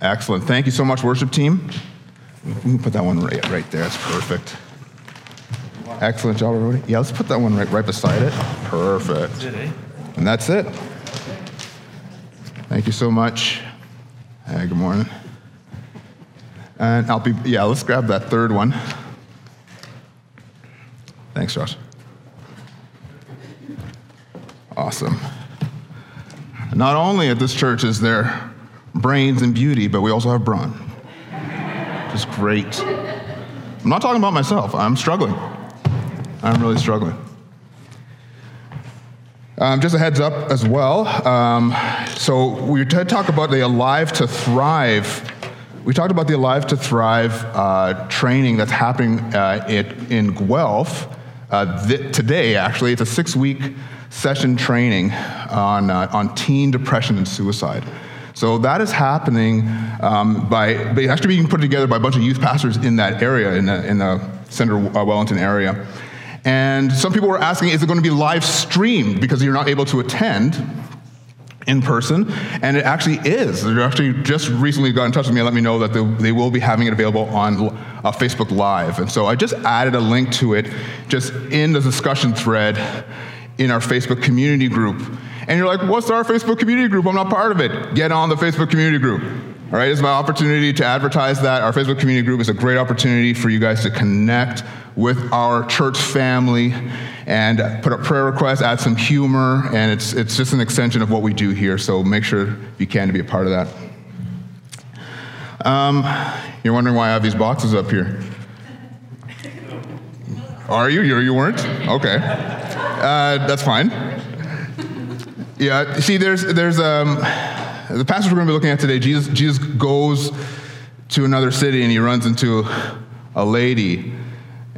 Excellent. Thank you so much, worship team. We can put that one right, right there. That's perfect. Excellent job, everybody. Yeah, let's put that one right, right beside it. Perfect. Eh? And that's it. Thank you so much. Hey, good morning. And I'll be, yeah, let's grab that third one. Thanks, Josh. Awesome. Not only at this church is there brains and beauty, but we also have brawn. Just great. I'm not talking about myself. I'm struggling. I'm really struggling. Um, just a heads up as well. Um, so we talk about the Alive to Thrive. We talked about the Alive to Thrive uh, training that's happening uh, in Guelph uh, th- today. Actually, it's a six-week session training on uh, on teen depression and suicide. So that is happening um, by, actually being put together by a bunch of youth pastors in that area, in the, in the Centre uh, Wellington area. And some people were asking, is it going to be live streamed because you're not able to attend in person? And it actually is. They actually just recently got in touch with me and let me know that they, they will be having it available on uh, Facebook Live. And so I just added a link to it just in the discussion thread in our Facebook community group and you're like, what's our Facebook community group? I'm not part of it. Get on the Facebook community group. All right, it's my opportunity to advertise that. Our Facebook community group is a great opportunity for you guys to connect with our church family and put up prayer requests, add some humor, and it's, it's just an extension of what we do here. So make sure you can to be a part of that. Um, you're wondering why I have these boxes up here. Are you? You, you weren't? Okay. Uh, that's fine. Yeah, see, there's, there's um, the passage we're going to be looking at today. Jesus, Jesus goes to another city and he runs into a lady.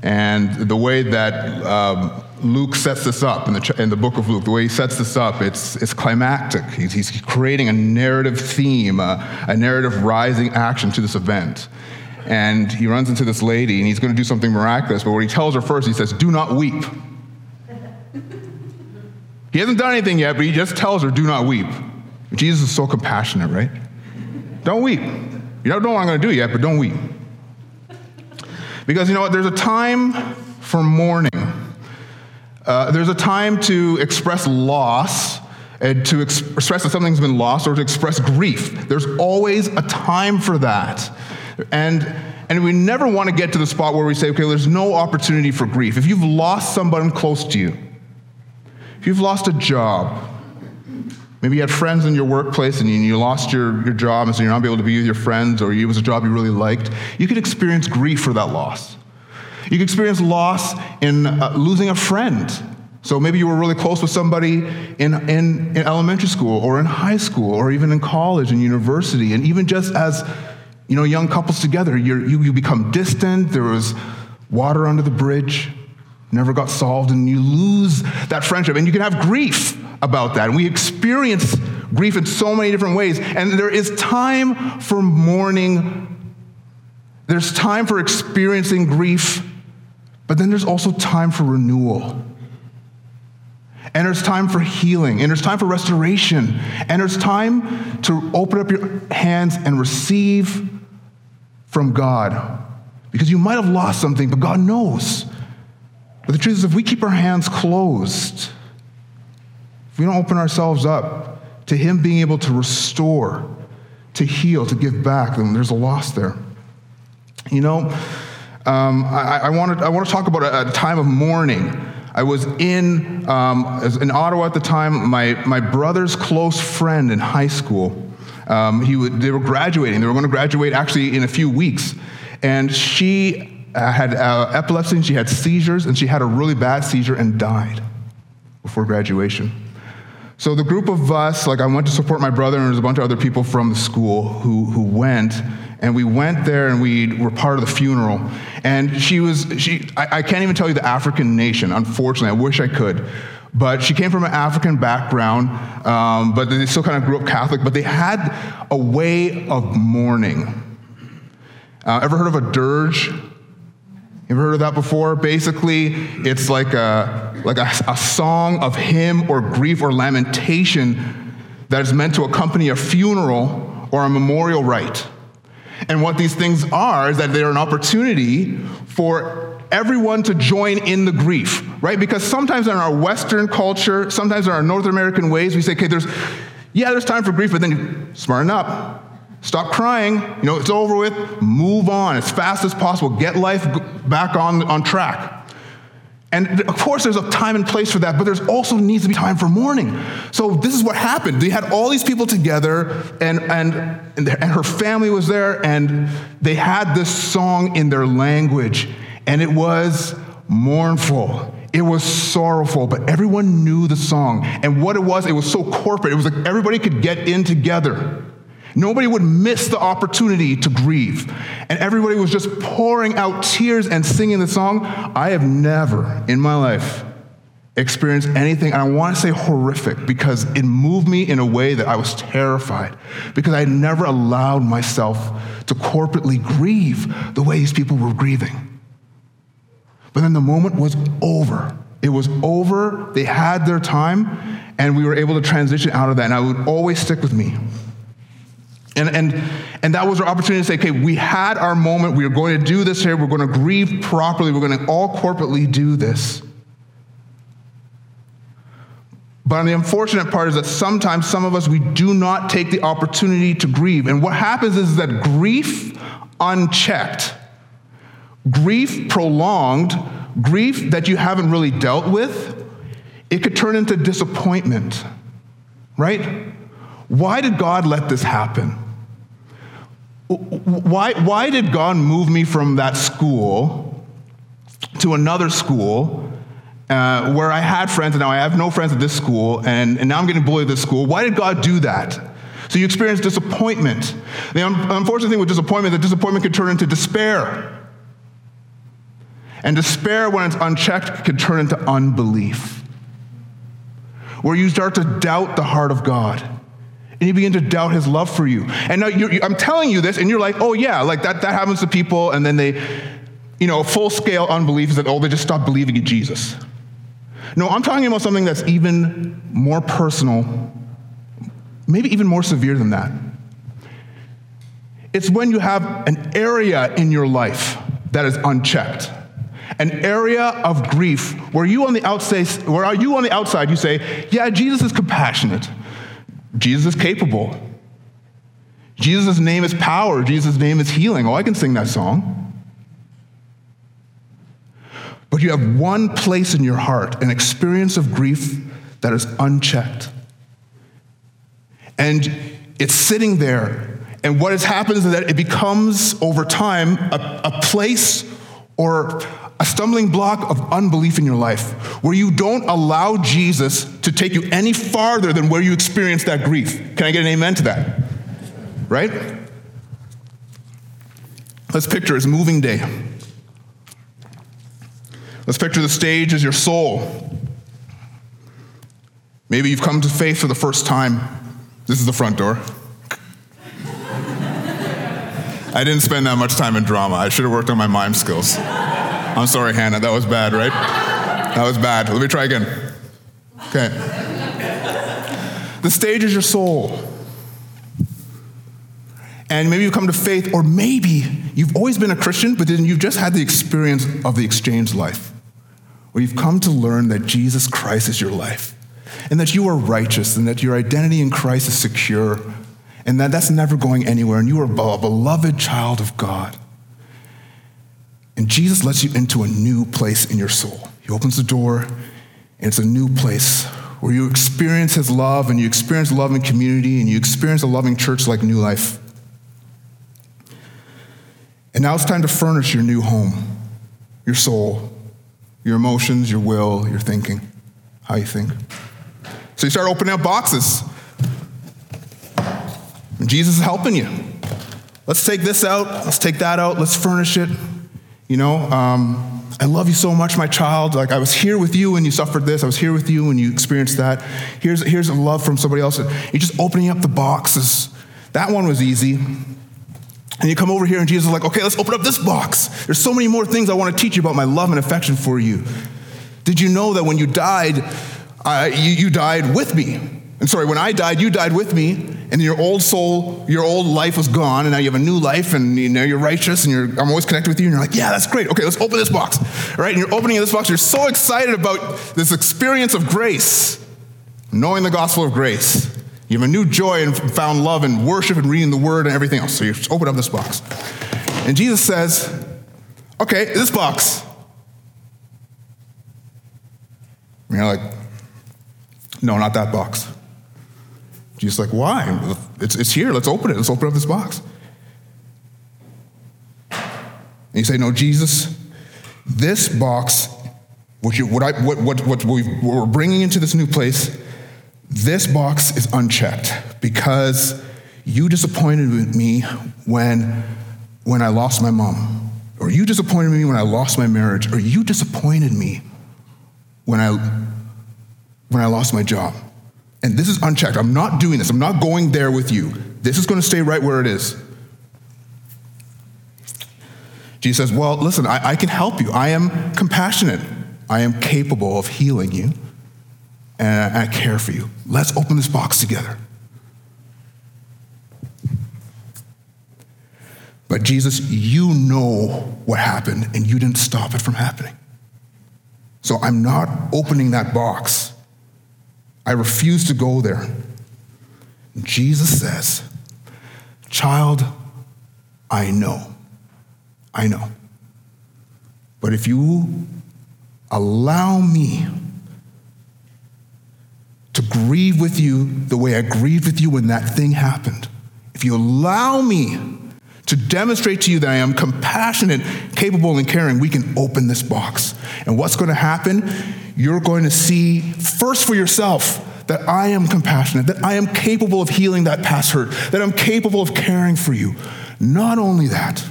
And the way that um, Luke sets this up in the, in the book of Luke, the way he sets this up, it's, it's climactic. He's, he's creating a narrative theme, a, a narrative rising action to this event. And he runs into this lady and he's going to do something miraculous. But what he tells her first, he says, Do not weep. He hasn't done anything yet, but he just tells her, do not weep. Jesus is so compassionate, right? Don't weep. You don't know what I'm going to do yet, but don't weep. Because you know what? There's a time for mourning. Uh, there's a time to express loss and to ex- express that something's been lost or to express grief. There's always a time for that. And, and we never want to get to the spot where we say, okay, there's no opportunity for grief. If you've lost someone close to you, if you've lost a job, maybe you had friends in your workplace and you lost your, your job and so you're not able to be with your friends or it was a job you really liked, you could experience grief for that loss. You could experience loss in uh, losing a friend. So maybe you were really close with somebody in, in, in elementary school or in high school or even in college and university. And even just as you know, young couples together, you you become distant. There was water under the bridge never got solved, and you lose that friendship. And you can have grief about that. And we experience grief in so many different ways. And there is time for mourning, there's time for experiencing grief, but then there's also time for renewal. And there's time for healing, and there's time for restoration, and there's time to open up your hands and receive from God. Because you might have lost something, but God knows. But the truth is, if we keep our hands closed, if we don't open ourselves up to Him being able to restore, to heal, to give back, then there's a loss there. You know, um, I, I, want to, I want to talk about a, a time of mourning. I was in, um, in Ottawa at the time. My, my brother's close friend in high school, um, he would, they were graduating. They were going to graduate actually in a few weeks. And she had uh, epilepsy and she had seizures and she had a really bad seizure and died before graduation. So the group of us, like I went to support my brother, and there's a bunch of other people from the school who, who went. And we went there and we were part of the funeral. And she was, she, I, I can't even tell you the African nation, unfortunately. I wish I could. But she came from an African background, um, but they still kind of grew up Catholic. But they had a way of mourning. Uh, ever heard of a dirge? You ever heard of that before? Basically, it's like a like a, a song of hymn or grief or lamentation that is meant to accompany a funeral or a memorial rite. And what these things are is that they're an opportunity for everyone to join in the grief, right? Because sometimes in our Western culture, sometimes in our North American ways, we say, okay, there's, yeah, there's time for grief, but then smarten up. Stop crying. You know, it's over with. Move on as fast as possible. Get life back on, on track. And of course, there's a time and place for that, but there's also needs to be time for mourning. So this is what happened. They had all these people together, and, and, and her family was there, and they had this song in their language, and it was mournful. It was sorrowful, but everyone knew the song. And what it was, it was so corporate. It was like everybody could get in together. Nobody would miss the opportunity to grieve. And everybody was just pouring out tears and singing the song. I have never in my life experienced anything, and I want to say horrific, because it moved me in a way that I was terrified, because I had never allowed myself to corporately grieve the way these people were grieving. But then the moment was over. It was over, they had their time, and we were able to transition out of that, and I would always stick with me. And, and, and that was our opportunity to say, okay, we had our moment. We are going to do this here. We're going to grieve properly. We're going to all corporately do this. But the unfortunate part is that sometimes some of us, we do not take the opportunity to grieve. And what happens is that grief unchecked, grief prolonged, grief that you haven't really dealt with, it could turn into disappointment, right? Why did God let this happen? Why, why did God move me from that school to another school uh, where I had friends and now I have no friends at this school and, and now I'm getting bullied at this school? Why did God do that? So you experience disappointment. The unfortunate thing with disappointment is that disappointment can turn into despair. And despair, when it's unchecked, can turn into unbelief, where you start to doubt the heart of God and you begin to doubt his love for you. And now I'm telling you this, and you're like, oh, yeah, like that, that happens to people, and then they, you know, full scale unbelief is that, oh, they just stop believing in Jesus. No, I'm talking about something that's even more personal, maybe even more severe than that. It's when you have an area in your life that is unchecked. An area of grief where you on the outside, where are you on the outside, you say, yeah, Jesus is compassionate. Jesus is capable. Jesus' name is power. Jesus' name is healing. Oh, I can sing that song. But you have one place in your heart, an experience of grief that is unchecked. And it's sitting there. And what has happened is that it becomes, over time, a, a place or a stumbling block of unbelief in your life where you don't allow Jesus to take you any farther than where you experience that grief. Can I get an amen to that? Right? Let's picture it's moving day. Let's picture the stage as your soul. Maybe you've come to faith for the first time. This is the front door. I didn't spend that much time in drama. I should have worked on my mime skills. I'm sorry, Hannah. That was bad, right? That was bad. Let me try again. Okay. The stage is your soul. And maybe you come to faith, or maybe you've always been a Christian, but then you've just had the experience of the exchange life, where you've come to learn that Jesus Christ is your life, and that you are righteous, and that your identity in Christ is secure, and that that's never going anywhere, and you are a beloved child of God. And Jesus lets you into a new place in your soul. He opens the door, and it's a new place where you experience His love, and you experience love in community, and you experience a loving church like New Life. And now it's time to furnish your new home, your soul, your emotions, your will, your thinking, how you think. So you start opening up boxes. And Jesus is helping you. Let's take this out. Let's take that out. Let's furnish it. You know, um, I love you so much, my child. Like I was here with you when you suffered this. I was here with you when you experienced that. Here's, here's a love from somebody else. You're just opening up the boxes. That one was easy. And you come over here and Jesus is like, okay, let's open up this box. There's so many more things I want to teach you about my love and affection for you. Did you know that when you died, uh, you, you died with me? And sorry, when I died, you died with me, and your old soul, your old life was gone, and now you have a new life, and you know you're righteous, and you're, I'm always connected with you, and you're like, yeah, that's great. Okay, let's open this box, right? And you're opening this box. You're so excited about this experience of grace, knowing the gospel of grace. You have a new joy and found love and worship and reading the word and everything else. So you open up this box, and Jesus says, okay, this box. And you're like, no, not that box. Jesus like, why? It's, it's here. Let's open it. Let's open up this box. And you say, no, Jesus, this box, what, you, what, I, what, what, what, we are bringing into this new place, this box is unchecked because you disappointed me when, when I lost my mom, or you disappointed me when I lost my marriage, or you disappointed me when I, when I lost my job. And this is unchecked. I'm not doing this. I'm not going there with you. This is going to stay right where it is. Jesus says, Well, listen, I, I can help you. I am compassionate. I am capable of healing you. And I, I care for you. Let's open this box together. But Jesus, you know what happened, and you didn't stop it from happening. So I'm not opening that box. I refuse to go there. Jesus says, Child, I know. I know. But if you allow me to grieve with you the way I grieved with you when that thing happened, if you allow me to demonstrate to you that I am compassionate, capable, and caring, we can open this box. And what's going to happen? You're going to see first for yourself that I am compassionate, that I am capable of healing that past hurt, that I'm capable of caring for you. Not only that,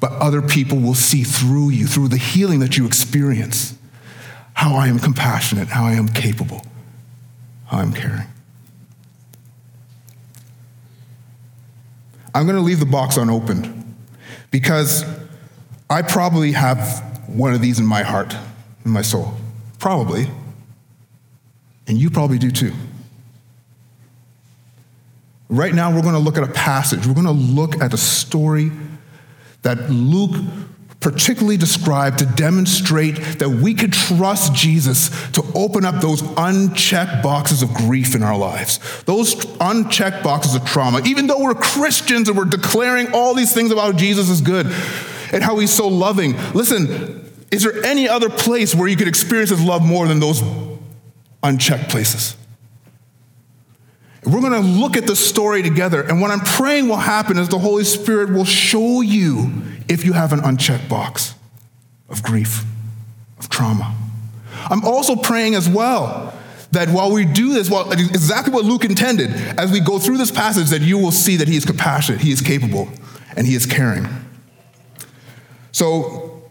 but other people will see through you, through the healing that you experience, how I am compassionate, how I am capable, how I'm caring. I'm going to leave the box unopened because I probably have one of these in my heart, in my soul. Probably. And you probably do too. Right now, we're going to look at a passage. We're going to look at a story that Luke particularly described to demonstrate that we could trust Jesus to open up those unchecked boxes of grief in our lives, those unchecked boxes of trauma. Even though we're Christians and we're declaring all these things about Jesus is good and how he's so loving, listen, is there any other place where you could experience his love more than those unchecked places? We're going to look at the story together, and what I'm praying will happen is the Holy Spirit will show you if you have an unchecked box of grief, of trauma. I'm also praying as well that while we do this, well, exactly what Luke intended, as we go through this passage, that you will see that he is compassionate, he is capable, and he is caring. So,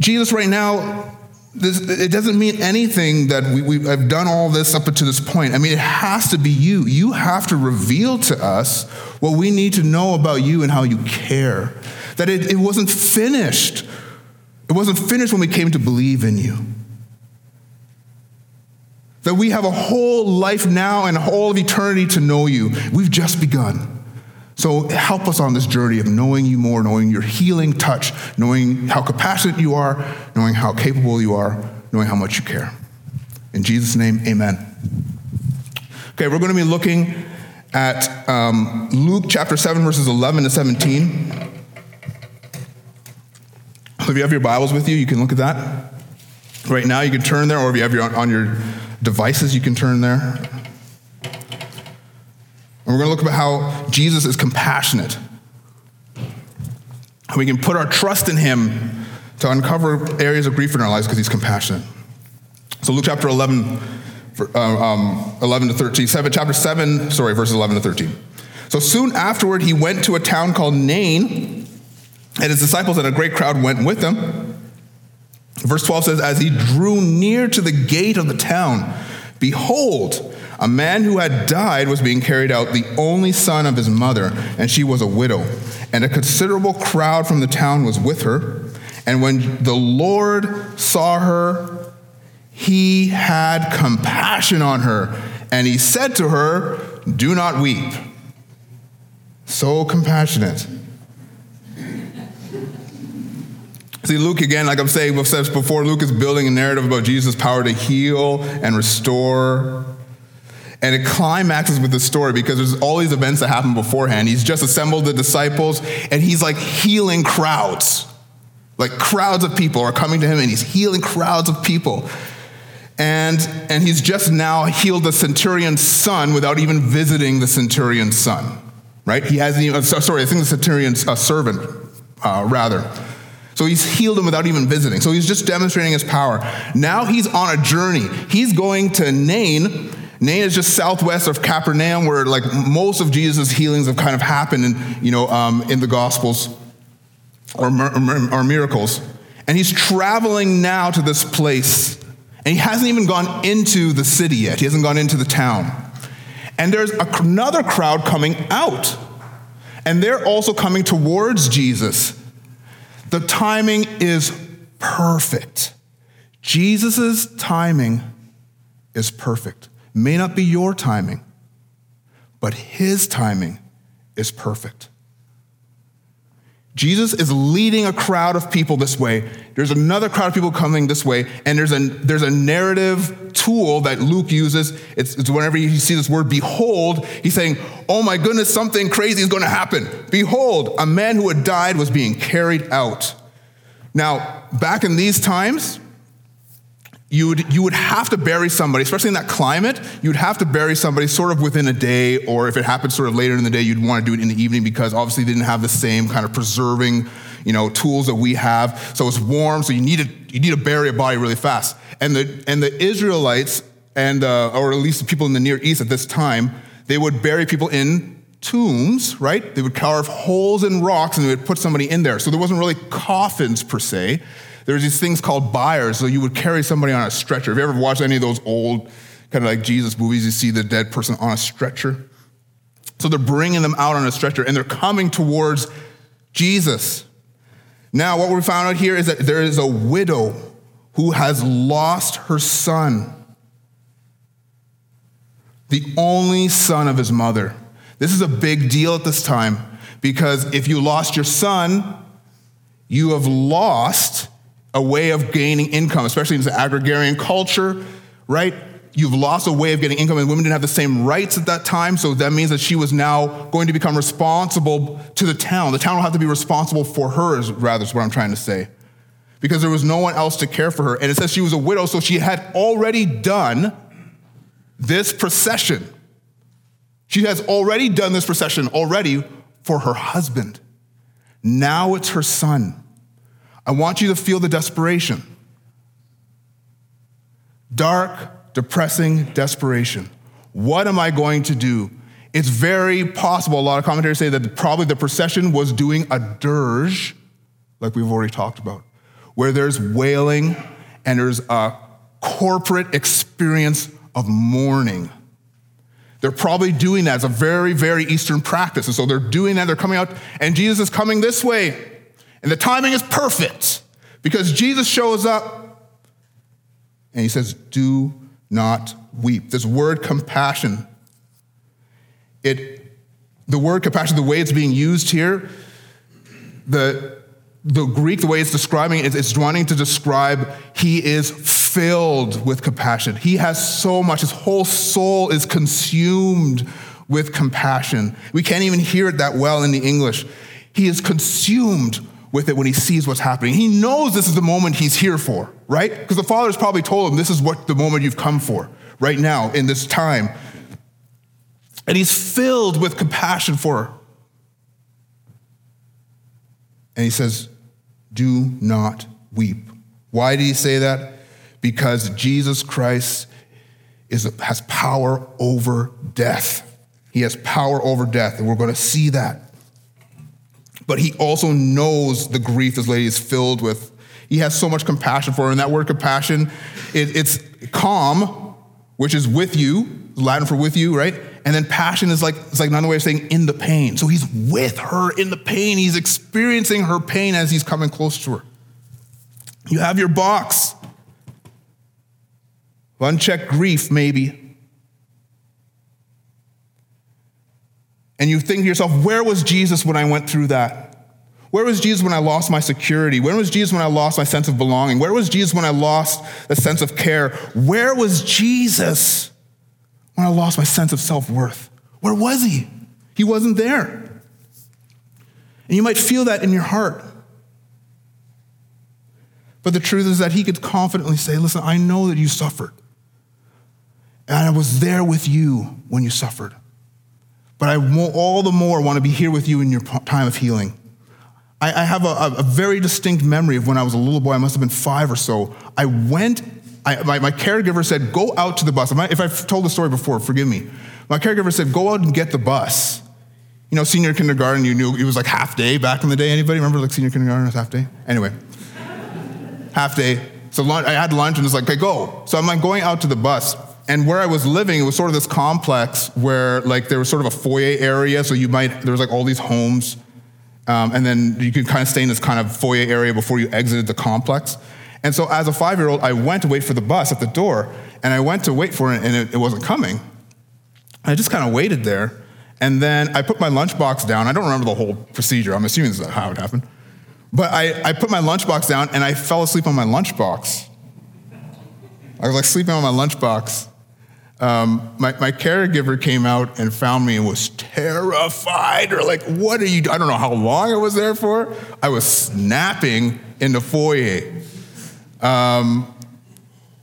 Jesus, right now, this, it doesn't mean anything that we, we have done all this up to this point. I mean, it has to be you. You have to reveal to us what we need to know about you and how you care. That it, it wasn't finished. It wasn't finished when we came to believe in you. That we have a whole life now and all of eternity to know you. We've just begun. So help us on this journey of knowing you more, knowing your healing touch, knowing how compassionate you are, knowing how capable you are, knowing how much you care. In Jesus' name, amen. Okay, we're going to be looking at um, Luke chapter 7, verses 11 to 17. So if you have your Bibles with you, you can look at that. Right now, you can turn there, or if you have your on your devices, you can turn there. And we're going to look at how Jesus is compassionate. How we can put our trust in him to uncover areas of grief in our lives because he's compassionate. So, Luke chapter 11, um, um, 11 to 13, 7, chapter 7, sorry, verses 11 to 13. So soon afterward, he went to a town called Nain, and his disciples and a great crowd went with him. Verse 12 says, As he drew near to the gate of the town, behold, a man who had died was being carried out, the only son of his mother, and she was a widow. And a considerable crowd from the town was with her. And when the Lord saw her, he had compassion on her, and he said to her, Do not weep. So compassionate. See, Luke, again, like I'm saying, before, Luke is building a narrative about Jesus' power to heal and restore. And it climaxes with the story because there's all these events that happen beforehand. He's just assembled the disciples and he's like healing crowds. Like crowds of people are coming to him and he's healing crowds of people. And, and he's just now healed the centurion's son without even visiting the centurion's son, right? He hasn't even, sorry, I think the centurion's uh, servant, uh, rather. So he's healed him without even visiting. So he's just demonstrating his power. Now he's on a journey. He's going to Nain. Nain is just southwest of Capernaum, where like most of Jesus' healings have kind of happened in, you know, um, in the Gospels or, or miracles. And he's traveling now to this place. And he hasn't even gone into the city yet. He hasn't gone into the town. And there's another crowd coming out. And they're also coming towards Jesus. The timing is perfect. Jesus' timing is perfect. May not be your timing, but his timing is perfect. Jesus is leading a crowd of people this way. There's another crowd of people coming this way, and there's a, there's a narrative tool that Luke uses. It's, it's whenever you see this word behold, he's saying, Oh my goodness, something crazy is going to happen. Behold, a man who had died was being carried out. Now, back in these times, you would, you would have to bury somebody, especially in that climate, you'd have to bury somebody sort of within a day, or if it happened sort of later in the day, you'd want to do it in the evening because obviously they didn't have the same kind of preserving, you know, tools that we have. So it's warm, so you need to, you need to bury a body really fast. And the, and the Israelites, and, uh, or at least the people in the Near East at this time, they would bury people in tombs, right? They would carve holes in rocks and they would put somebody in there. So there wasn't really coffins per se there's these things called biers. So you would carry somebody on a stretcher. Have you ever watched any of those old kind of like Jesus movies? You see the dead person on a stretcher. So they're bringing them out on a stretcher and they're coming towards Jesus. Now, what we found out here is that there is a widow who has lost her son, the only son of his mother. This is a big deal at this time because if you lost your son, you have lost a way of gaining income, especially in the agrarian culture, right? You've lost a way of getting income, and women didn't have the same rights at that time. So that means that she was now going to become responsible to the town. The town will have to be responsible for her, rather is what I'm trying to say, because there was no one else to care for her. And it says she was a widow, so she had already done this procession. She has already done this procession already for her husband. Now it's her son. I want you to feel the desperation. Dark, depressing desperation. What am I going to do? It's very possible, a lot of commentators say that probably the procession was doing a dirge, like we've already talked about, where there's wailing and there's a corporate experience of mourning. They're probably doing that as a very, very Eastern practice. And so they're doing that, they're coming out, and Jesus is coming this way. And the timing is perfect because Jesus shows up and he says, Do not weep. This word compassion, it, the word compassion, the way it's being used here, the, the Greek, the way it's describing it, it's wanting to describe he is filled with compassion. He has so much, his whole soul is consumed with compassion. We can't even hear it that well in the English. He is consumed with it when he sees what's happening. He knows this is the moment he's here for, right? Because the Father's probably told him this is what the moment you've come for right now in this time. And he's filled with compassion for her. And he says, Do not weep. Why did he say that? Because Jesus Christ is, has power over death. He has power over death, and we're going to see that. But he also knows the grief this lady is filled with. He has so much compassion for her. And that word compassion, it, it's calm, which is with you, Latin for with you, right? And then passion is like, it's like another way of saying in the pain. So he's with her in the pain. He's experiencing her pain as he's coming close to her. You have your box. Unchecked grief, maybe. And you think to yourself, where was Jesus when I went through that? Where was Jesus when I lost my security? Where was Jesus when I lost my sense of belonging? Where was Jesus when I lost the sense of care? Where was Jesus when I lost my sense of self worth? Where was he? He wasn't there. And you might feel that in your heart. But the truth is that he could confidently say, Listen, I know that you suffered. And I was there with you when you suffered. But I all the more want to be here with you in your time of healing. I, I have a, a, very distinct memory of when I was a little boy. I must have been five or so. I went, I, my, my, caregiver said, Go out to the bus. If I've told the story before, forgive me. My caregiver said, Go out and get the bus. You know, senior kindergarten, you knew it was like half day back in the day. Anybody remember like senior kindergarten was half day? Anyway, half day. So lunch, I had lunch and it's like, okay, go. So I'm like going out to the bus and where I was living, it was sort of this complex where like there was sort of a foyer area. So you might, there was like all these homes. Um, and then you could kind of stay in this kind of foyer area before you exited the complex. And so as a five year old, I went to wait for the bus at the door. And I went to wait for it and it, it wasn't coming. I just kind of waited there. And then I put my lunchbox down. I don't remember the whole procedure. I'm assuming this is how it happened. But I, I put my lunchbox down and I fell asleep on my lunchbox. I was like sleeping on my lunchbox. Um, my, my caregiver came out and found me and was terrified or like, what are you I don't know how long I was there for. I was snapping in the foyer. Um,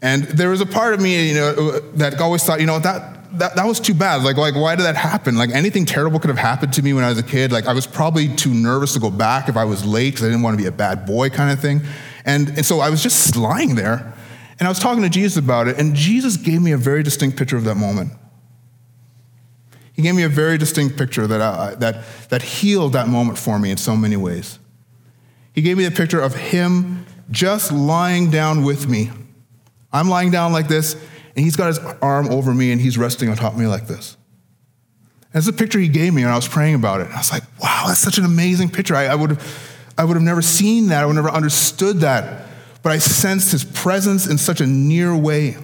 and there was a part of me, you know, that always thought, you know, that, that, that was too bad. Like, like, why did that happen? Like, anything terrible could have happened to me when I was a kid. Like, I was probably too nervous to go back if I was late because I didn't want to be a bad boy kind of thing. And, and so I was just lying there. And I was talking to Jesus about it, and Jesus gave me a very distinct picture of that moment. He gave me a very distinct picture that, uh, that, that healed that moment for me in so many ways. He gave me the picture of him just lying down with me. I'm lying down like this, and he's got his arm over me, and he's resting on top of me like this. That's the picture he gave me, and I was praying about it. I was like, wow, that's such an amazing picture. I, I would have I would have never seen that. I would have never understood that but I sensed his presence in such a near way.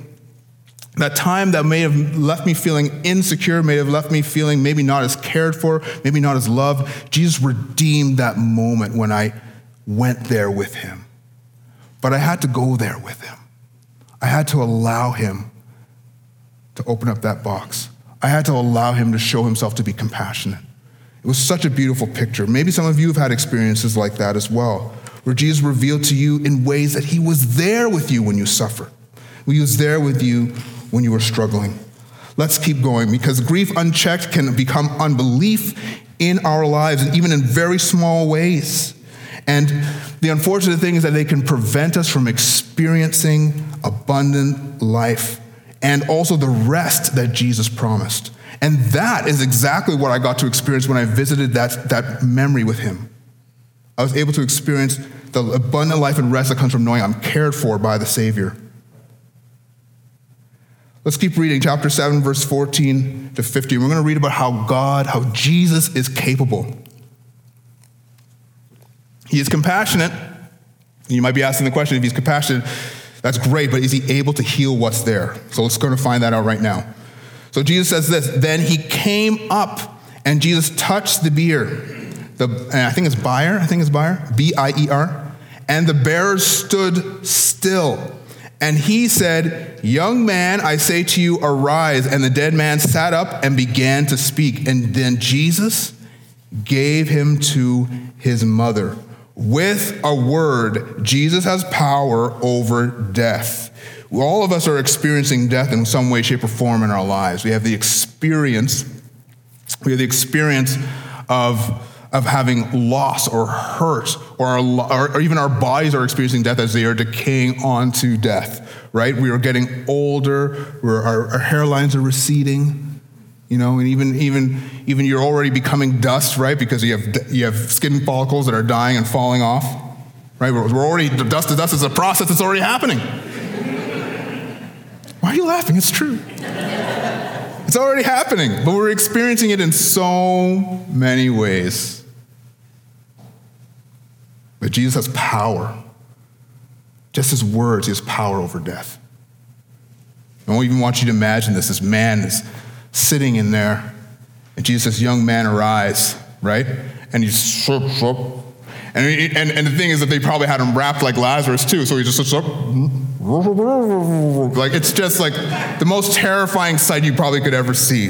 That time that may have left me feeling insecure, may have left me feeling maybe not as cared for, maybe not as loved, Jesus redeemed that moment when I went there with him. But I had to go there with him. I had to allow him to open up that box. I had to allow him to show himself to be compassionate. It was such a beautiful picture. Maybe some of you have had experiences like that as well where Jesus revealed to you in ways that he was there with you when you suffered. He was there with you when you were struggling. Let's keep going because grief unchecked can become unbelief in our lives, and even in very small ways. And the unfortunate thing is that they can prevent us from experiencing abundant life and also the rest that Jesus promised. And that is exactly what I got to experience when I visited that, that memory with him. I was able to experience the abundant life and rest that comes from knowing I'm cared for by the Savior. Let's keep reading, chapter 7, verse 14 to 15. We're going to read about how God, how Jesus is capable. He is compassionate. You might be asking the question if he's compassionate, that's great, but is he able to heal what's there? So let's go to find that out right now. So Jesus says this Then he came up, and Jesus touched the bier the, I think it's Bier, I think it's Bier, B I E R. And the bearers stood still. And he said, Young man, I say to you, arise. And the dead man sat up and began to speak. And then Jesus gave him to his mother. With a word, Jesus has power over death. All of us are experiencing death in some way, shape, or form in our lives. We have the experience, we have the experience of of having loss or hurt, or, our, or even our bodies are experiencing death as they are decaying onto death, right? We are getting older, our, our hairlines are receding, you know, and even, even, even you're already becoming dust, right? Because you have, you have skin follicles that are dying and falling off, right? We're, we're already, dust to dust is a process that's already happening. Why are you laughing? It's true. It's already happening, but we're experiencing it in so many ways. But Jesus has power. Just his words, he has power over death. I don't even want you to imagine this. This man is sitting in there, and Jesus says, Young man, arise, right? And he's shrup, shrup. And, and, and the thing is that they probably had him wrapped like Lazarus too, so he just shrup, mm-hmm. like it's just like the most terrifying sight you probably could ever see.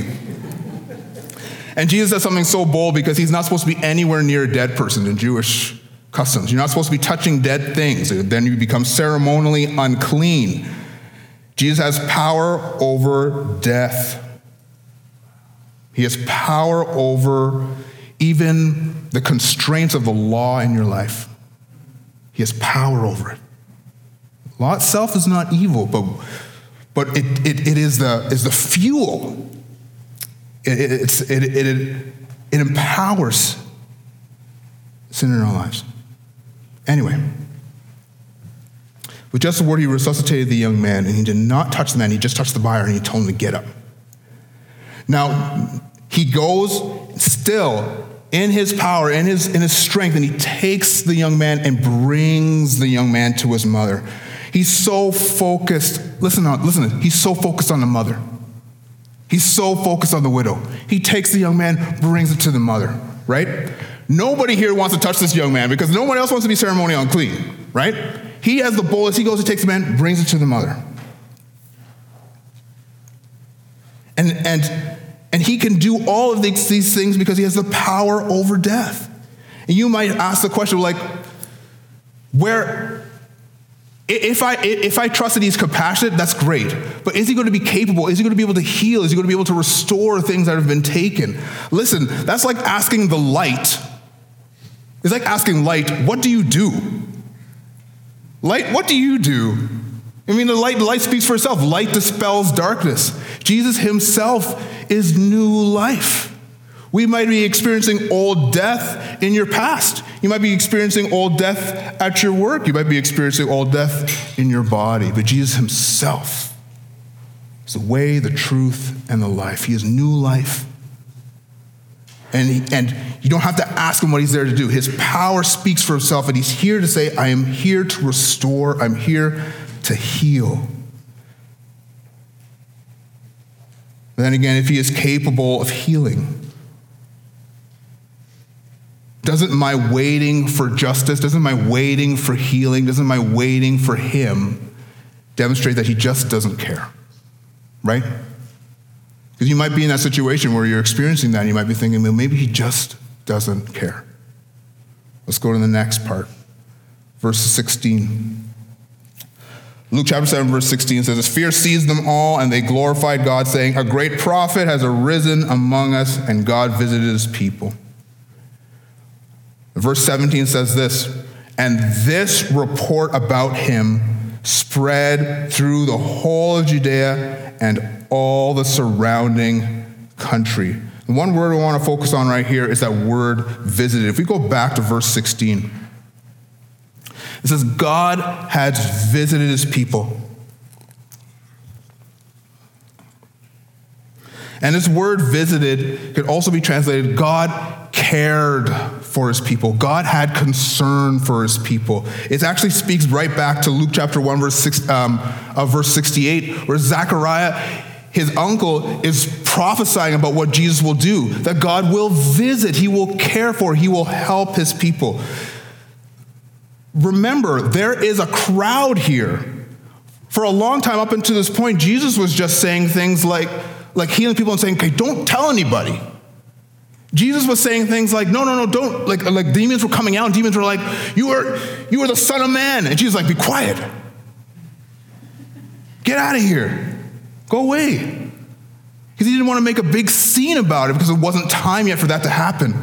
And Jesus does something so bold because he's not supposed to be anywhere near a dead person in Jewish customs. You're not supposed to be touching dead things, then you become ceremonially unclean. Jesus has power over death. He has power over even the constraints of the law in your life. He has power over it. Law itself is not evil, but, but it, it, it is, the, is the fuel. It, it, it, it, it empowers sin in our lives. Anyway, with just a word, he resuscitated the young man, and he did not touch the man, he just touched the buyer, and he told him to get up. Now, he goes still in his power, in his, in his strength, and he takes the young man and brings the young man to his mother. He's so focused. Listen, on, listen. He's so focused on the mother. He's so focused on the widow. He takes the young man, brings it to the mother. Right? Nobody here wants to touch this young man because no one else wants to be ceremonially unclean. Right? He has the bullets. He goes, he takes the man, brings it to the mother. And and and he can do all of these, these things because he has the power over death. And you might ask the question, like, where if I, if I trust that he's compassionate, that's great. But is he going to be capable? Is he going to be able to heal? Is he going to be able to restore things that have been taken? Listen, that's like asking the light. It's like asking light, what do you do? Light, what do you do? I mean, the light, light speaks for itself. Light dispels darkness. Jesus himself is new life. We might be experiencing old death in your past. You might be experiencing old death at your work. You might be experiencing old death in your body. But Jesus Himself is the way, the truth, and the life. He is new life. And, he, and you don't have to ask him what he's there to do. His power speaks for himself, and he's here to say, I am here to restore, I'm here to heal. then again, if he is capable of healing, doesn't my waiting for justice, doesn't my waiting for healing, doesn't my waiting for Him demonstrate that He just doesn't care? Right? Because you might be in that situation where you're experiencing that and you might be thinking, well, maybe He just doesn't care. Let's go to the next part. Verse 16. Luke chapter 7, verse 16 says, As fear seized them all, and they glorified God, saying, A great prophet has arisen among us, and God visited his people. Verse 17 says this And this report about him spread through the whole of Judea and all the surrounding country. The one word we want to focus on right here is that word visited. If we go back to verse 16, it says, God has visited his people. And this word visited could also be translated God cared for his people. God had concern for his people. It actually speaks right back to Luke chapter 1, verse, six, um, uh, verse 68, where Zechariah, his uncle, is prophesying about what Jesus will do, that God will visit, he will care for, he will help his people. Remember, there is a crowd here. For a long time up until this point, Jesus was just saying things like, like healing people and saying, okay, don't tell anybody. Jesus was saying things like, no, no, no, don't, like, like demons were coming out, and demons were like, you are, you are the Son of Man. And Jesus was like, be quiet. Get out of here. Go away. Because he didn't want to make a big scene about it because it wasn't time yet for that to happen.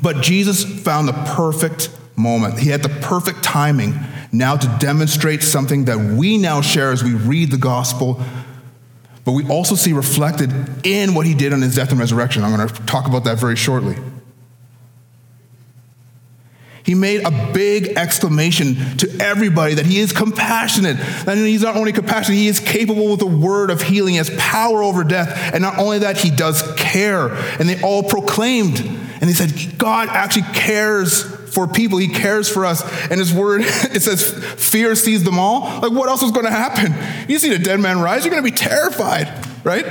But Jesus found the perfect moment. He had the perfect timing now to demonstrate something that we now share as we read the gospel, but we also see reflected in what he did on his death and resurrection. I'm going to talk about that very shortly. He made a big exclamation to everybody that he is compassionate. And he's not only compassionate, he is capable with the word of healing. He has power over death. And not only that, he does care. And they all proclaimed. And they said, God actually cares for people. He cares for us. And his word, it says, fear sees them all. Like, what else is going to happen? You see a dead man rise, you're going to be terrified, right?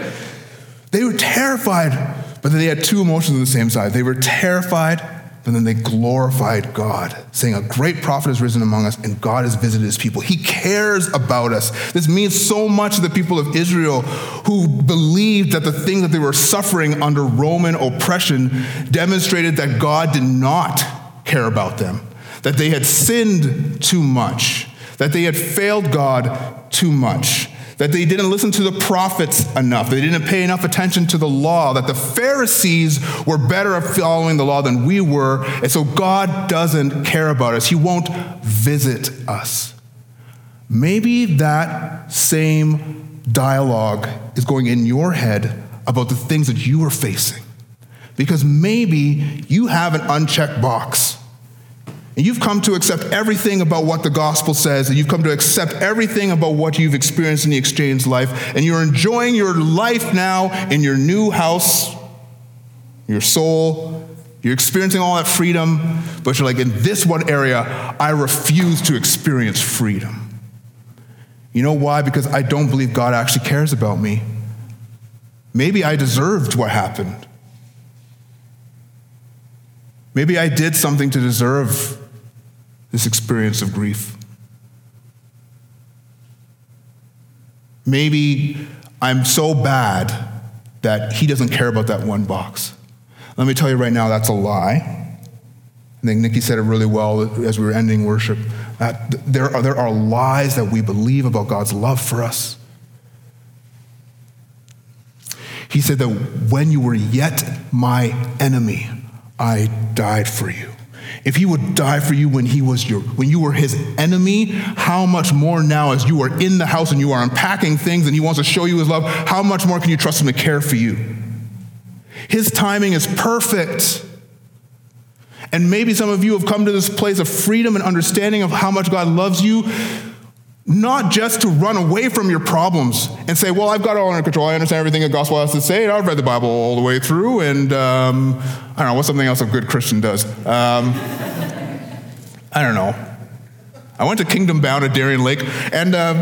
They were terrified, but they had two emotions on the same side. They were terrified but then they glorified God, saying, A great prophet has risen among us, and God has visited his people. He cares about us. This means so much to the people of Israel who believed that the thing that they were suffering under Roman oppression demonstrated that God did not care about them, that they had sinned too much, that they had failed God too much that they didn't listen to the prophets enough, they didn't pay enough attention to the law, that the Pharisees were better at following the law than we were, and so God doesn't care about us. He won't visit us. Maybe that same dialogue is going in your head about the things that you are facing. Because maybe you have an unchecked box and you've come to accept everything about what the gospel says, and you've come to accept everything about what you've experienced in the exchange life, and you're enjoying your life now in your new house, your soul. You're experiencing all that freedom, but you're like, in this one area, I refuse to experience freedom. You know why? Because I don't believe God actually cares about me. Maybe I deserved what happened. Maybe I did something to deserve this experience of grief. Maybe I'm so bad that he doesn't care about that one box. Let me tell you right now, that's a lie. I think Nikki said it really well as we were ending worship. There, are, there are lies that we believe about God's love for us. He said that when you were yet my enemy, I died for you. If he would die for you when he was your when you were his enemy, how much more now as you are in the house and you are unpacking things and he wants to show you his love, how much more can you trust him to care for you? His timing is perfect. And maybe some of you have come to this place of freedom and understanding of how much God loves you not just to run away from your problems and say, well, I've got it all under control. I understand everything the gospel has to say. I've read the Bible all the way through. And um, I don't know, what's something else a good Christian does? Um, I don't know. I went to Kingdom Bound at Darien Lake, and um,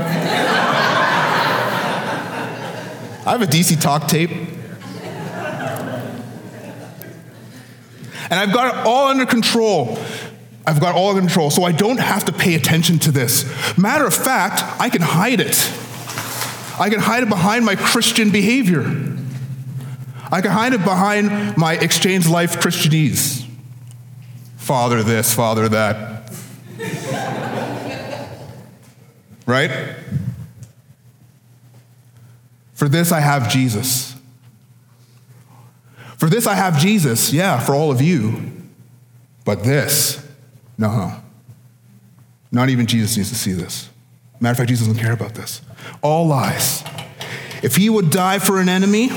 I have a DC talk tape. And I've got it all under control. I've got all control, so I don't have to pay attention to this. Matter of fact, I can hide it. I can hide it behind my Christian behavior. I can hide it behind my exchange life Christianese. Father this, father that. right? For this I have Jesus. For this I have Jesus, yeah, for all of you. But this, no. Not even Jesus needs to see this. Matter of fact, Jesus doesn't care about this. All lies. If he would die for an enemy,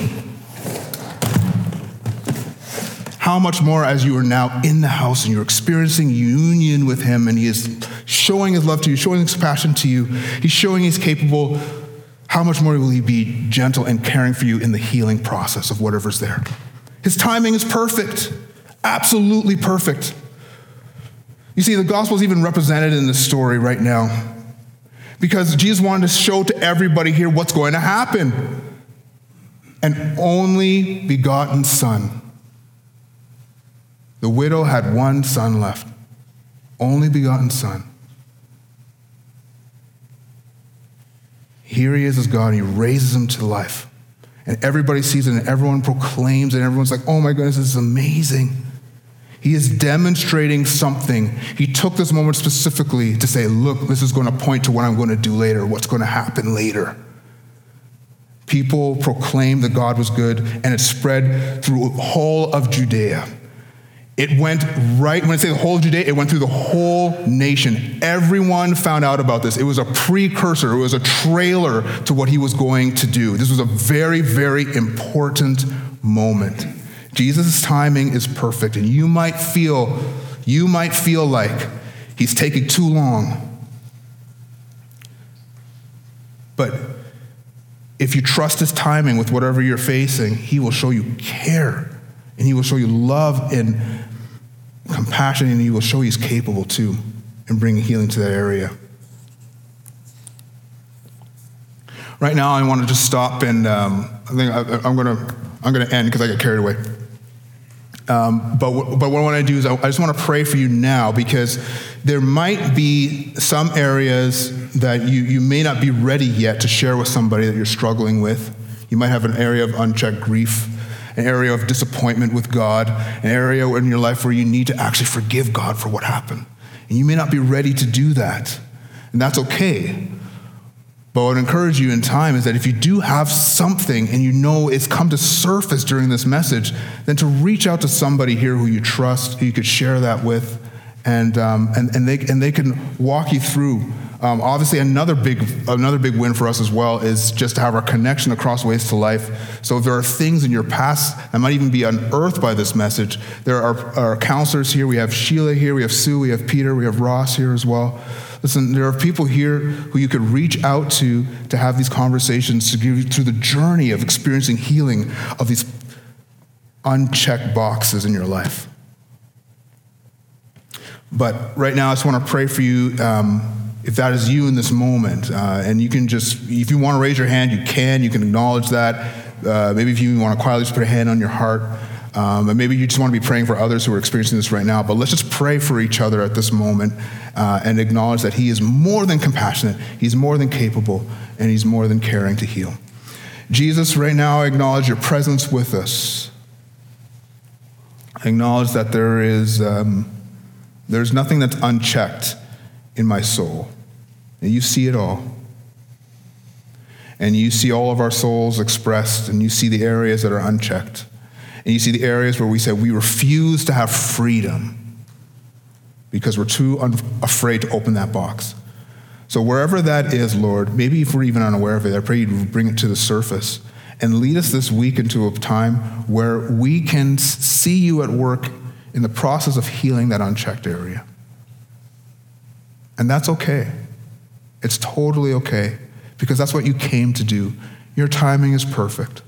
how much more as you are now in the house and you're experiencing union with him and he is showing his love to you, showing his compassion to you, he's showing he's capable, how much more will he be gentle and caring for you in the healing process of whatever's there? His timing is perfect, absolutely perfect. You see, the gospel is even represented in this story right now because Jesus wanted to show to everybody here what's going to happen. An only begotten son. The widow had one son left, only begotten son. Here he is as God, he raises him to life. And everybody sees it, and everyone proclaims, and everyone's like, oh my goodness, this is amazing. He is demonstrating something. He took this moment specifically to say, look, this is going to point to what I'm going to do later, what's going to happen later. People proclaimed that God was good, and it spread through all of Judea. It went right, when I say the whole of Judea, it went through the whole nation. Everyone found out about this. It was a precursor, it was a trailer to what he was going to do. This was a very, very important moment. Jesus' timing is perfect, and you might feel, you might feel like he's taking too long. But if you trust his timing with whatever you're facing, he will show you care and he will show you love and compassion, and he will show he's capable too in bringing healing to that area. Right now, I want to just stop and um, I think I, am going to I'm going to end because I get carried away. Um, but, but what I want to do is I, I just want to pray for you now because there might be some areas that you, you may not be ready yet to share with somebody that you're struggling with. You might have an area of unchecked grief an area of disappointment with God, an area in your life where you need to actually forgive God for what happened. And you may not be ready to do that, and that's okay. But what I encourage you in time is that if you do have something and you know it's come to surface during this message, then to reach out to somebody here who you trust, who you could share that with, and, um, and, and, they, and they can walk you through um, obviously, another big, another big win for us as well is just to have our connection across ways to life. So, if there are things in your past that might even be unearthed by this message, there are, are counselors here. We have Sheila here, we have Sue, we have Peter, we have Ross here as well. Listen, there are people here who you could reach out to to have these conversations to give you through the journey of experiencing healing of these unchecked boxes in your life. But right now, I just want to pray for you. Um, if that is you in this moment. Uh, and you can just, if you want to raise your hand, you can. You can acknowledge that. Uh, maybe if you want to quietly just put a hand on your heart. Um, and maybe you just want to be praying for others who are experiencing this right now. But let's just pray for each other at this moment uh, and acknowledge that He is more than compassionate, He's more than capable, and He's more than caring to heal. Jesus, right now, I acknowledge your presence with us. I acknowledge that there is um, there's nothing that's unchecked in my soul. And you see it all. And you see all of our souls expressed, and you see the areas that are unchecked. And you see the areas where we say we refuse to have freedom because we're too un- afraid to open that box. So, wherever that is, Lord, maybe if we're even unaware of it, I pray you bring it to the surface and lead us this week into a time where we can see you at work in the process of healing that unchecked area. And that's okay. It's totally okay because that's what you came to do. Your timing is perfect.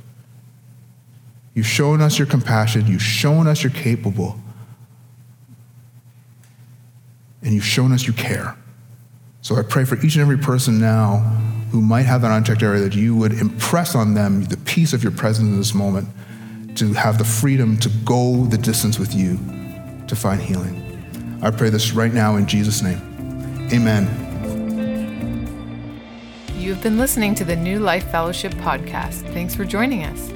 You've shown us your compassion, you've shown us you're capable, and you've shown us you care. So I pray for each and every person now who might have that unchecked area that you would impress on them the peace of your presence in this moment to have the freedom to go the distance with you to find healing. I pray this right now in Jesus' name. Amen. You've been listening to the New Life Fellowship podcast. Thanks for joining us.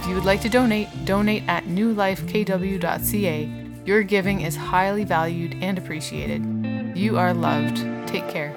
If you would like to donate, donate at newlifekw.ca. Your giving is highly valued and appreciated. You are loved. Take care.